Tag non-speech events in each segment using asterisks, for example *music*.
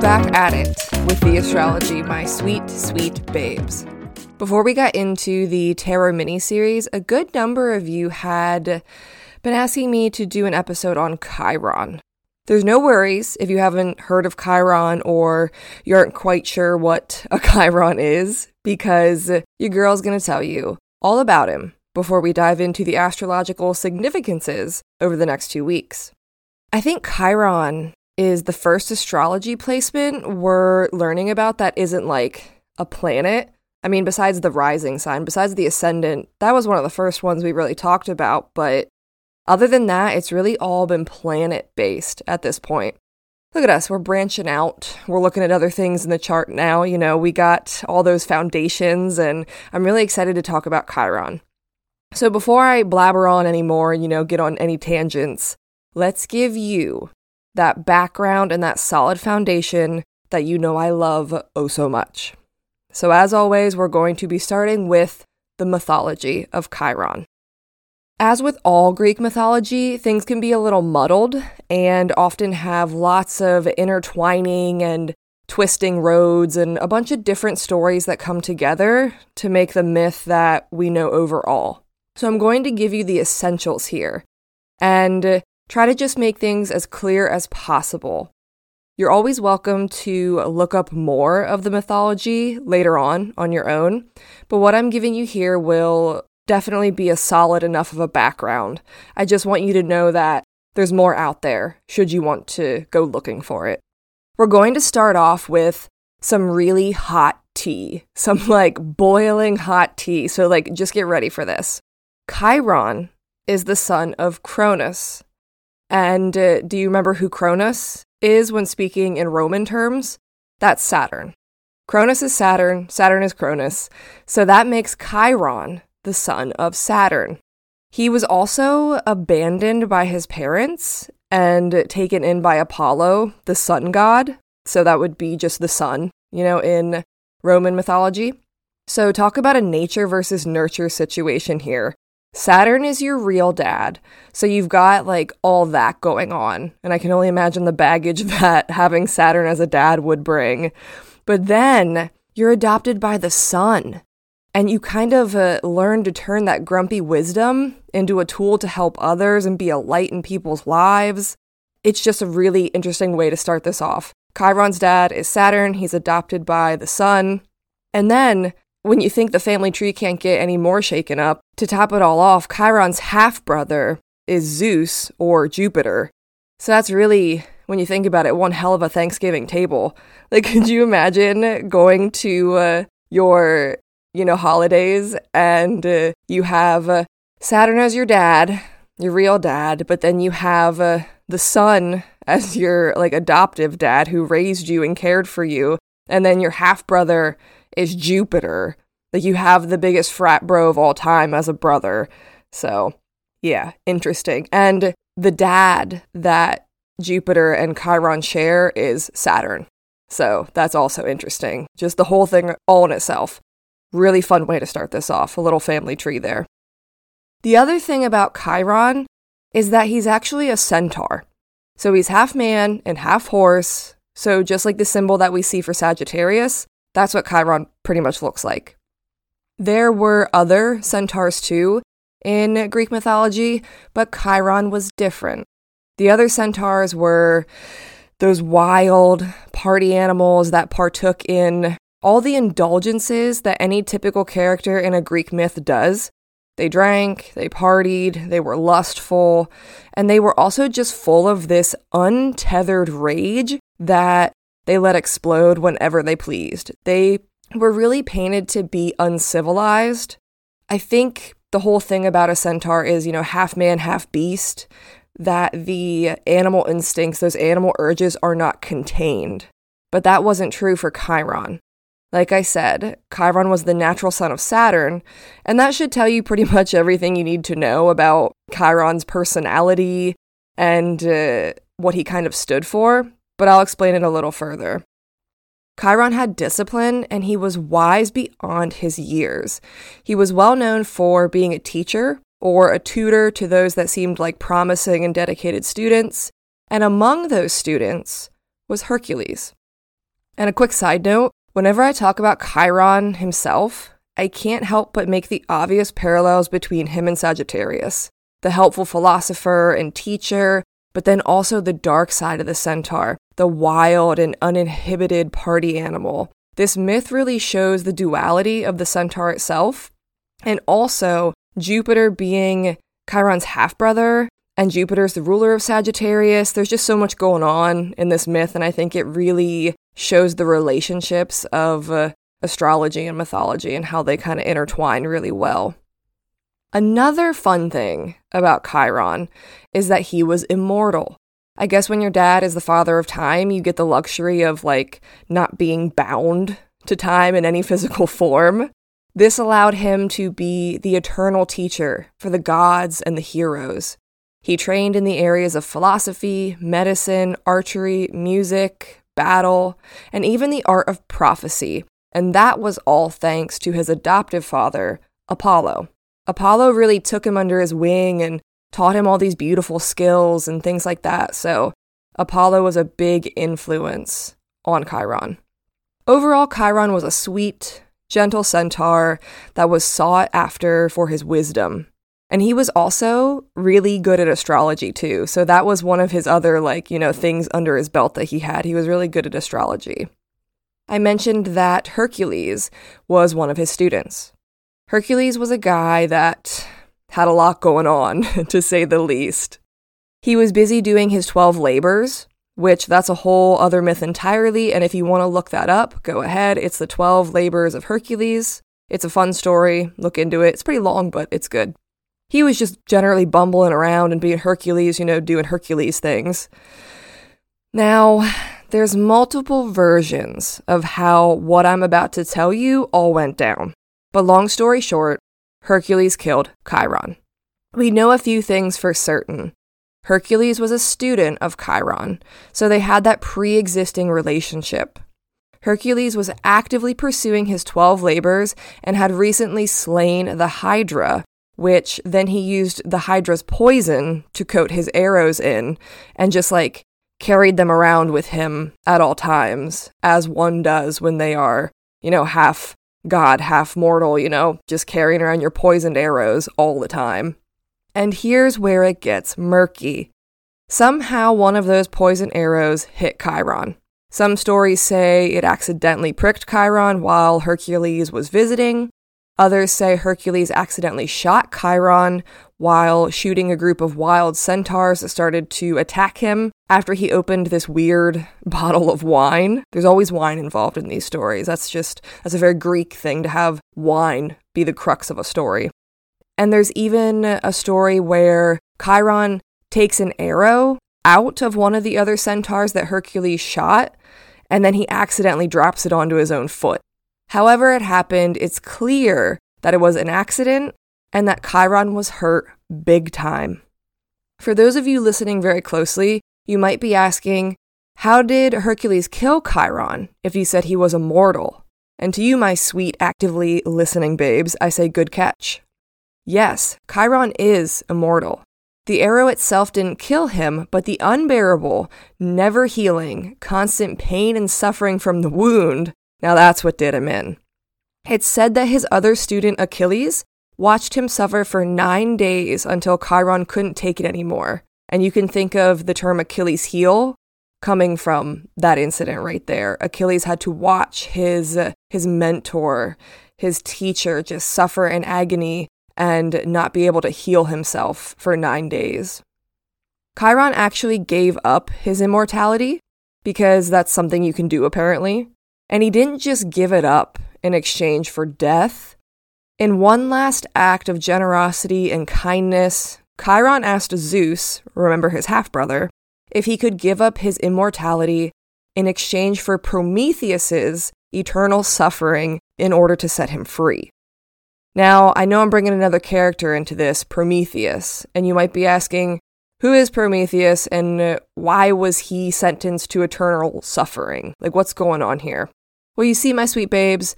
Back at it with the astrology, my sweet, sweet babes. Before we got into the tarot mini series, a good number of you had been asking me to do an episode on Chiron. There's no worries if you haven't heard of Chiron or you aren't quite sure what a *laughs* Chiron is, because your girl's gonna tell you all about him before we dive into the astrological significances over the next two weeks. I think Chiron is the first astrology placement we're learning about that isn't like a planet. I mean, besides the rising sign, besides the ascendant, that was one of the first ones we really talked about, but other than that, it's really all been planet based at this point. Look at us, we're branching out. We're looking at other things in the chart now. You know, we got all those foundations, and I'm really excited to talk about Chiron. So before I blabber on anymore, you know, get on any tangents, let's give you that background and that solid foundation that you know I love oh so much. So, as always, we're going to be starting with the mythology of Chiron. As with all Greek mythology, things can be a little muddled and often have lots of intertwining and twisting roads and a bunch of different stories that come together to make the myth that we know overall. So I'm going to give you the essentials here and try to just make things as clear as possible. You're always welcome to look up more of the mythology later on on your own, but what I'm giving you here will definitely be a solid enough of a background. I just want you to know that there's more out there should you want to go looking for it. We're going to start off with some really hot tea, *laughs* some like boiling hot tea. So, like, just get ready for this. Chiron is the son of Cronus. And uh, do you remember who Cronus is when speaking in Roman terms? That's Saturn. Cronus is Saturn, Saturn is Cronus. So that makes Chiron the son of Saturn. He was also abandoned by his parents and taken in by Apollo, the sun god. So that would be just the sun, you know, in Roman mythology. So, talk about a nature versus nurture situation here. Saturn is your real dad. So, you've got like all that going on. And I can only imagine the baggage *laughs* that having Saturn as a dad would bring. But then you're adopted by the sun and you kind of uh, learn to turn that grumpy wisdom into a tool to help others and be a light in people's lives. It's just a really interesting way to start this off. Chiron's dad is Saturn, he's adopted by the sun. And then, when you think the family tree can't get any more shaken up, to top it all off, Chiron's half brother is Zeus or Jupiter. So that's really, when you think about it, one hell of a Thanksgiving table. *laughs* Like, could you imagine going to uh, your you know, holidays, and uh, you have uh, Saturn as your dad, your real dad, but then you have uh, the sun *laughs* as your like adoptive dad who raised you and cared for you, and then your half brother is Jupiter. Like you have the biggest frat bro of all time as a brother. So, yeah, interesting. And the dad that Jupiter and Chiron share is Saturn. So, that's also interesting. Just the whole thing all in itself. Really fun way to start this off, a little family tree there. The other thing about Chiron is that he's actually a centaur. So he's half man and half horse. So just like the symbol that we see for Sagittarius, that's what Chiron pretty much looks like. There were other centaurs too in Greek mythology, but Chiron was different. The other centaurs were those wild party animals that partook in all the indulgences that any typical character in a Greek myth does. They drank, they partied, they were lustful, and they were also just full of this untethered rage that they let explode whenever they pleased. They were really painted to be uncivilized. I think the whole thing about a centaur is, you know, half man, half beast, that the animal instincts, those animal urges are not contained. But that wasn't true for Chiron. Like I said, Chiron was the natural son of Saturn, and that should tell you pretty *laughs* much everything you need to know about Chiron's personality and uh, what he kind of stood for, but I'll explain it a little further. Chiron had discipline and he was wise beyond his years. He was well known for being a teacher or a tutor to those that seemed like promising and dedicated students, and among those students was Hercules. And a quick side note whenever I talk about Chiron himself, I can't help but make the obvious parallels between him and Sagittarius the helpful philosopher and teacher, but then also the dark side of the centaur, the wild and uninhibited party animal. This myth really shows the duality of the centaur itself, and also Jupiter being Chiron's half brother and Jupiter's the ruler of Sagittarius. There's just so much going on in this myth, and I think it really shows the relationships of uh, astrology and mythology and how they kind of intertwine really well. Another fun thing about Chiron is that he was immortal. I guess when your dad is the father of time, you get the luxury of like not being bound to time in any physical form. This allowed him to be the eternal teacher for the gods and the heroes. He trained in the areas of philosophy, medicine, archery, music, battle, and even the art of prophecy, and that was all thanks to his adoptive father, Apollo. Apollo really took him under his wing and taught him all these beautiful skills and things like that, so Apollo was a big influence on Chiron. Overall, Chiron was a sweet, gentle centaur that was sought after for his wisdom. And he was also really good at astrology too. So that was one of his other, like, you know, things under his belt that he had. He was really good at astrology. I mentioned that Hercules was one of his students. Hercules was a guy that had a lot going on, *laughs* to say the least. He was busy doing his 12 labors, which that's a whole other myth entirely. And if you want to look that up, go ahead. It's the 12 labors of Hercules. It's a fun story. Look into it. It's pretty long, but it's good he was just generally bumbling around and being Hercules, you know, doing Hercules things. Now, there's multiple versions of how what I'm about to tell you all went down. But long story short, Hercules killed Chiron. We know a few things for certain. Hercules was a student of Chiron, so they had that pre existing relationship. Hercules was actively pursuing his 12 labors and had recently slain the Hydra, which then he used the Hydra's poison to coat his arrows in and just like carried them around with him at all times, as one does when they are, you know, half god, half mortal, you know, just carrying around your poisoned arrows all the time. And here's where it gets murky. Somehow one of those poison arrows hit Chiron. Some stories say it accidentally pricked Chiron while Hercules was visiting. Others say Hercules accidentally shot Chiron while shooting a group of wild centaurs that started to attack him after he opened this weird *laughs* bottle of wine. There's always wine involved in these stories. That's just, that's a very Greek thing to have wine be the crux of a story. And there's even a story where Chiron takes an arrow out of one of the other centaurs that Hercules shot, and then he accidentally drops it onto his own foot. However, it happened, it's clear that it was an accident and that Chiron was hurt big time. For those of you listening very closely, you might be asking, how did Hercules kill Chiron if he said he was immortal? And to you, my sweet, actively listening babes, I say good catch. Yes, Chiron is immortal. The arrow itself didn't kill him, but the unbearable, never healing, constant pain and suffering from the wound now that's what did him in. It's said that his other student, Achilles, watched him suffer for nine days until Chiron couldn't take it anymore. And you can think of the term Achilles heel coming from that incident right there. Achilles had to watch his his mentor, his teacher just suffer in agony and not be able to heal himself for 9 days. Chiron actually gave up his immortality because that's something you can do apparently. And he didn't just give it up in exchange for death. In one last act of generosity and kindness, Chiron asked Zeus, remember his half brother, if he could give up his immortality in exchange for Prometheus's eternal suffering in order to set him free. Now, I know I'm bringing another character into this, Prometheus, and you might be asking, who is Prometheus and why was he sentenced to eternal suffering? Like, what's going on here? Well, you see, my sweet babes,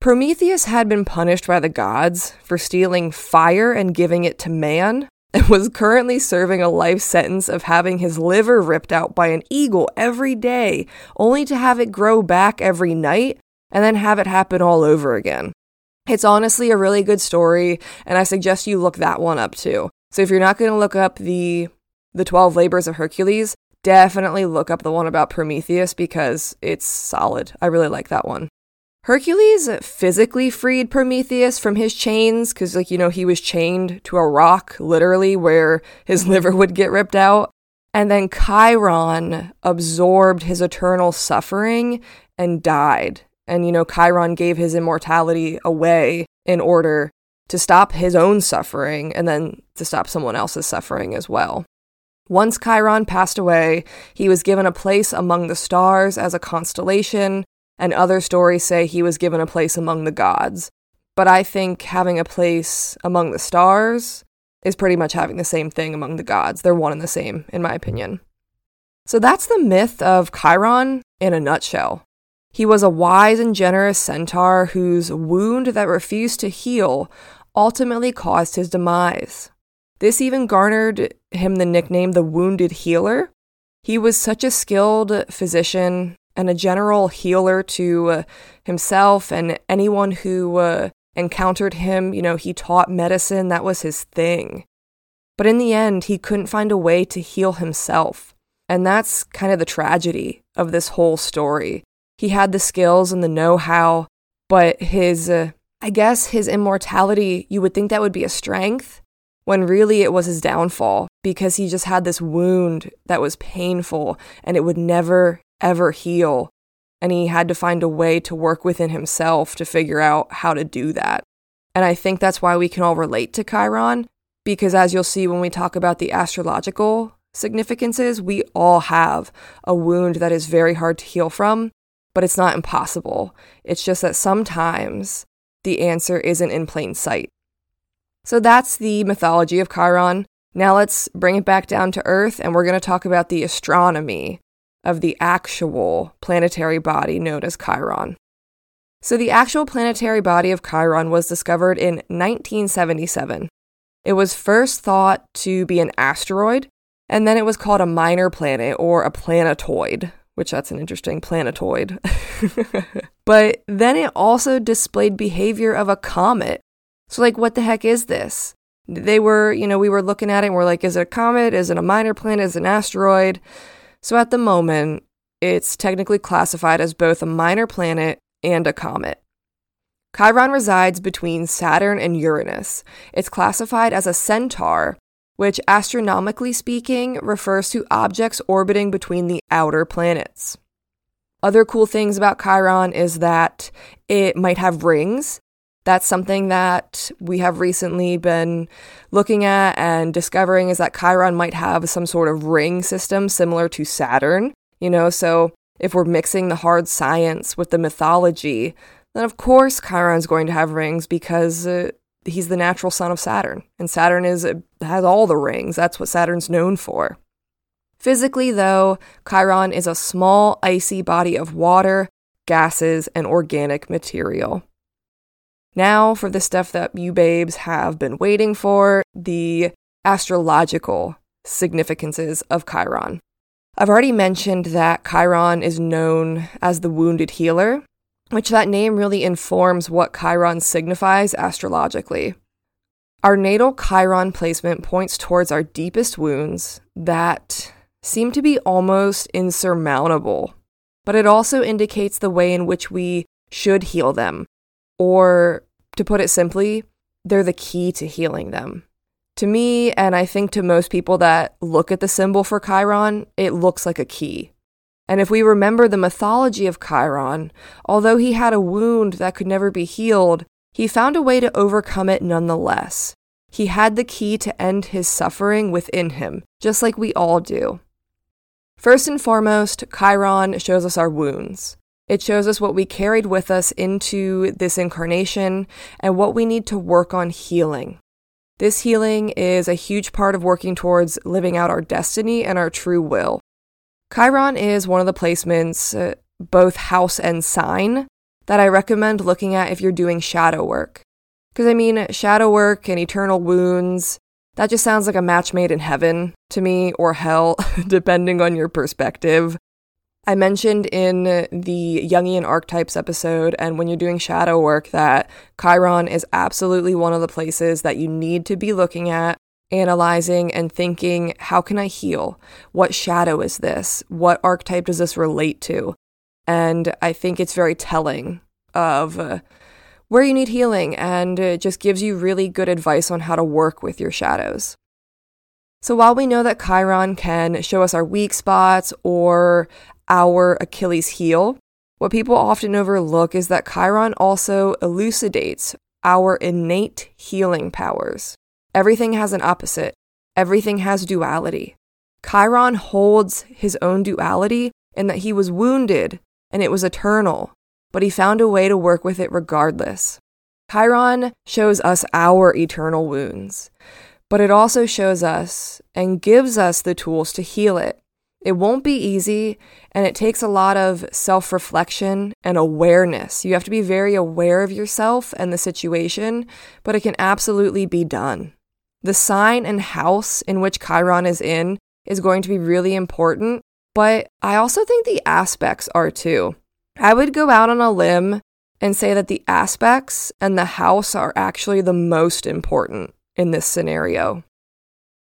Prometheus had been punished by the gods for stealing fire and giving it to man, and was currently serving a life sentence of having his liver ripped out by an eagle every day, only to have it grow back every night and then have it happen all over again. It's honestly a really good story, and I suggest you look that one up too. So if you're not going to look up the the 12 labors of Hercules, definitely look up the one about Prometheus because it's solid. I really like that one. Hercules physically freed Prometheus from his chains because, like, you know, he was chained to a rock, literally, where his *laughs* liver would get ripped out. And then Chiron absorbed his eternal suffering and died. And, you know, Chiron gave his immortality away in order to stop his own suffering and then to stop someone else's suffering as well. Once Chiron passed away, he was given a place among the stars as a constellation, and other stories say he was given a place among the gods. But I think having a place among the stars is pretty much having the same thing among the gods. They're one and the same, in my opinion. So that's the myth of Chiron in a nutshell. He was a wise and generous centaur whose wound that refused to heal ultimately caused his demise. This even garnered him the nickname the Wounded Healer. He was such a skilled physician and a general healer to uh, himself and anyone who uh, encountered him. You know, he taught medicine, that was his thing. But in the end, he couldn't find a way to heal himself. And that's kind of the tragedy of this whole story. He had the skills and the know how, but his, uh, I guess, his immortality, you would think that would be a strength, when really it was his downfall because he just had this wound that was painful and it would never, ever heal. And he had to find a way to work within himself to figure out how to do that. And I think that's why we can all relate to Chiron, because as you'll see when we talk about the astrological significances, we all have a wound that is very hard to heal from, but it's not impossible. It's just that sometimes the answer isn't in plain sight. So that's the mythology of Chiron. Now let's bring it back down to Earth and we're going to talk about the astronomy of the actual planetary body known as Chiron. So, the actual planetary body of Chiron was discovered in 1977. It was first thought to be an asteroid, and then it was called a minor planet or a planetoid, which that's an interesting planetoid. *laughs* but then it also displayed behavior of a comet, so, like, what the heck is this? They were, you know, we were looking at it and we're like, is it a comet? Is it a minor planet? Is it an asteroid? So, at the moment, it's technically classified as both a minor planet and a comet. Chiron resides between Saturn and Uranus. It's classified as a centaur, which, astronomically speaking, refers to objects orbiting between the outer planets. Other cool things about Chiron is that it might have rings, that's something that we have recently been looking at and discovering is that Chiron might have some sort of ring system similar to Saturn, you know, so if we're mixing the hard science with the mythology, then of course Chiron's going to have rings because uh, he's the natural son of Saturn, and Saturn is has all the rings. That's what Saturn's known for. Physically, though, Chiron is a small, icy body of water, gases, and organic material. Now, for the stuff that you babes have been waiting for the astrological significances of Chiron. I've already mentioned that Chiron is known as the wounded healer, which that name really informs what Chiron signifies astrologically. Our natal Chiron placement points towards our deepest wounds that seem to be almost insurmountable, but it also indicates the way in which we should heal them or, to put it simply, they're the key to healing them. To me, and I think to most people that look at the symbol for Chiron, it looks like a key. And if we remember the mythology of Chiron, although he had a wound that could never be healed, he found a way to overcome it nonetheless. He had the key to end his suffering within him, just like we all do. First and foremost, Chiron shows us our wounds. It shows us what we carried with us into this incarnation and what we need to work on healing. This healing is a huge part of working towards living out our destiny and our true will. Chiron is one of the placements, uh, both house and sign, that I recommend looking at if you're doing shadow work. Because I mean, shadow work and eternal wounds, That just sounds like a match made in heaven to me, or hell, *laughs* depending on your perspective. I mentioned in the Jungian archetypes episode, and when you're doing shadow work, that Chiron is absolutely one of the places that you need to be looking at, analyzing, and thinking how can I heal? What shadow is this? What archetype does this relate to? And I think it's very telling of uh, where you need healing, and it just gives you really good advice on how to work with your shadows. So while we know that Chiron can show us our weak spots or our Achilles heel. What people often overlook is that Chiron also elucidates our innate healing powers. Everything has an opposite, everything has duality. Chiron holds his own duality in that he was wounded and it was eternal, but he found a way to work with it regardless. Chiron shows us our eternal wounds, but it also shows us and gives us the tools to heal it. It won't be easy, and it takes a lot of self reflection and awareness. You have to be very aware of yourself and the situation, but it can absolutely be done. The sign and house in which Chiron is in is going to be really important, but I also think the aspects are too. I would go out on a limb and say that the aspects and the house are actually the most important in this scenario.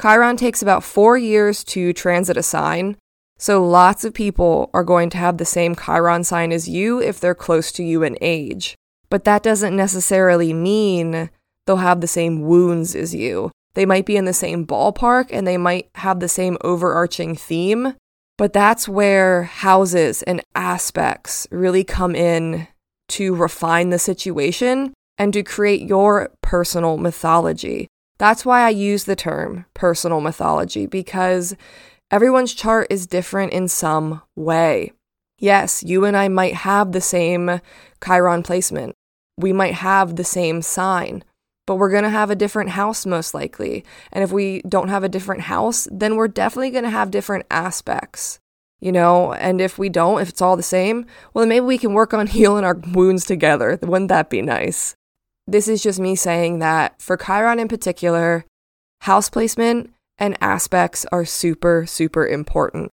Chiron takes about four years to transit a sign, so lots of people are going to have the same Chiron sign as you if they're close to you in age. But that doesn't necessarily mean they'll have the same wounds as you. They might be in the same ballpark and they might have the same overarching theme, but that's where houses and aspects really come in to refine the situation and to create your personal mythology. That's why I use the term personal mythology because everyone's chart is different in some way. Yes, you and I might have the same Chiron placement. We might have the same sign, but we're going to have a different house most likely. And if we don't have a different house, then we're definitely going to have different aspects. You know, and if we don't, if it's all the same, well, then maybe we can work on *laughs* healing our wounds together. Wouldn't that be nice? This is just me saying that for Chiron in particular, house placement and aspects are super, super important.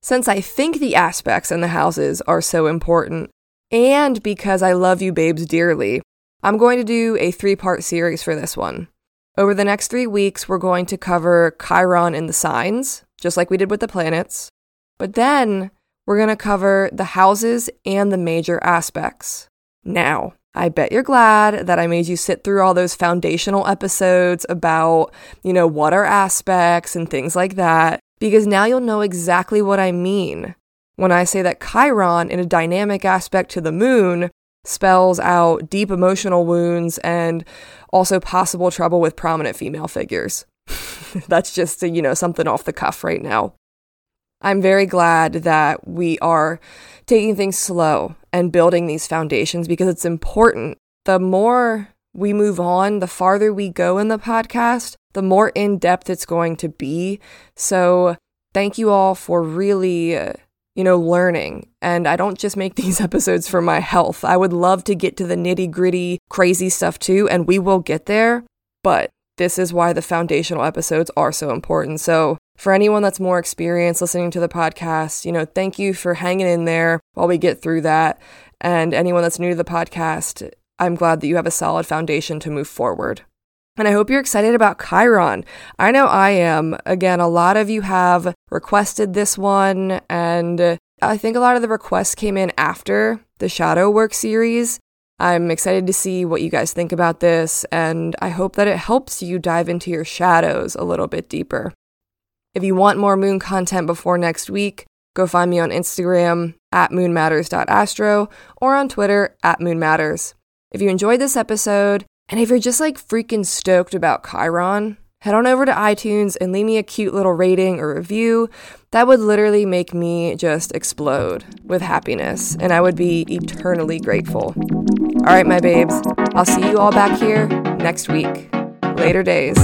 Since I think the aspects and the houses are so important, and because I love you babes dearly, I'm going to do a three part series for this one. Over the next three weeks, we're going to cover Chiron and the signs, just like we did with the planets. But then we're going to cover the houses and the major aspects. Now, I bet you're glad that I made you sit through all those foundational episodes about, you know, what are aspects and things like that, because now you'll know exactly what I mean when I say that Chiron, in a dynamic aspect to the moon, spells out deep emotional wounds and also possible trouble with prominent female figures. *laughs* That's just, you know, something off the cuff right now. I'm very glad that we are taking things slow and building these foundations because it's important. The more we move on, the farther we go in the podcast, the more in depth it's going to be. So, thank you all for really, uh, you know, learning. And I don't just make *laughs* these episodes for my health. I would love to get to the nitty gritty, crazy stuff too, and we will get there. But this is why the foundational episodes are so important. So, for anyone that's more experienced listening to the podcast, you know, thank you for hanging in there while we get through that. And anyone that's new to the podcast, I'm glad that you have a solid foundation to move forward. And I hope you're excited about Chiron. I know I am. Again, a lot of you have requested this one, and I think a lot of the requests came in after the Shadow Work series. I'm excited to see what you guys think about this, and I hope that it helps you dive into your shadows a little bit deeper. If you want more moon content before next week, go find me on Instagram at moonmatters.astro or on Twitter at moonmatters. If you enjoyed this episode, and if you're just like freaking stoked about Chiron, head on over to iTunes and leave me a cute little rating or review. That would literally make me just explode with happiness, and I would be eternally grateful. All right, my babes, I'll see you all back here next week. Later days.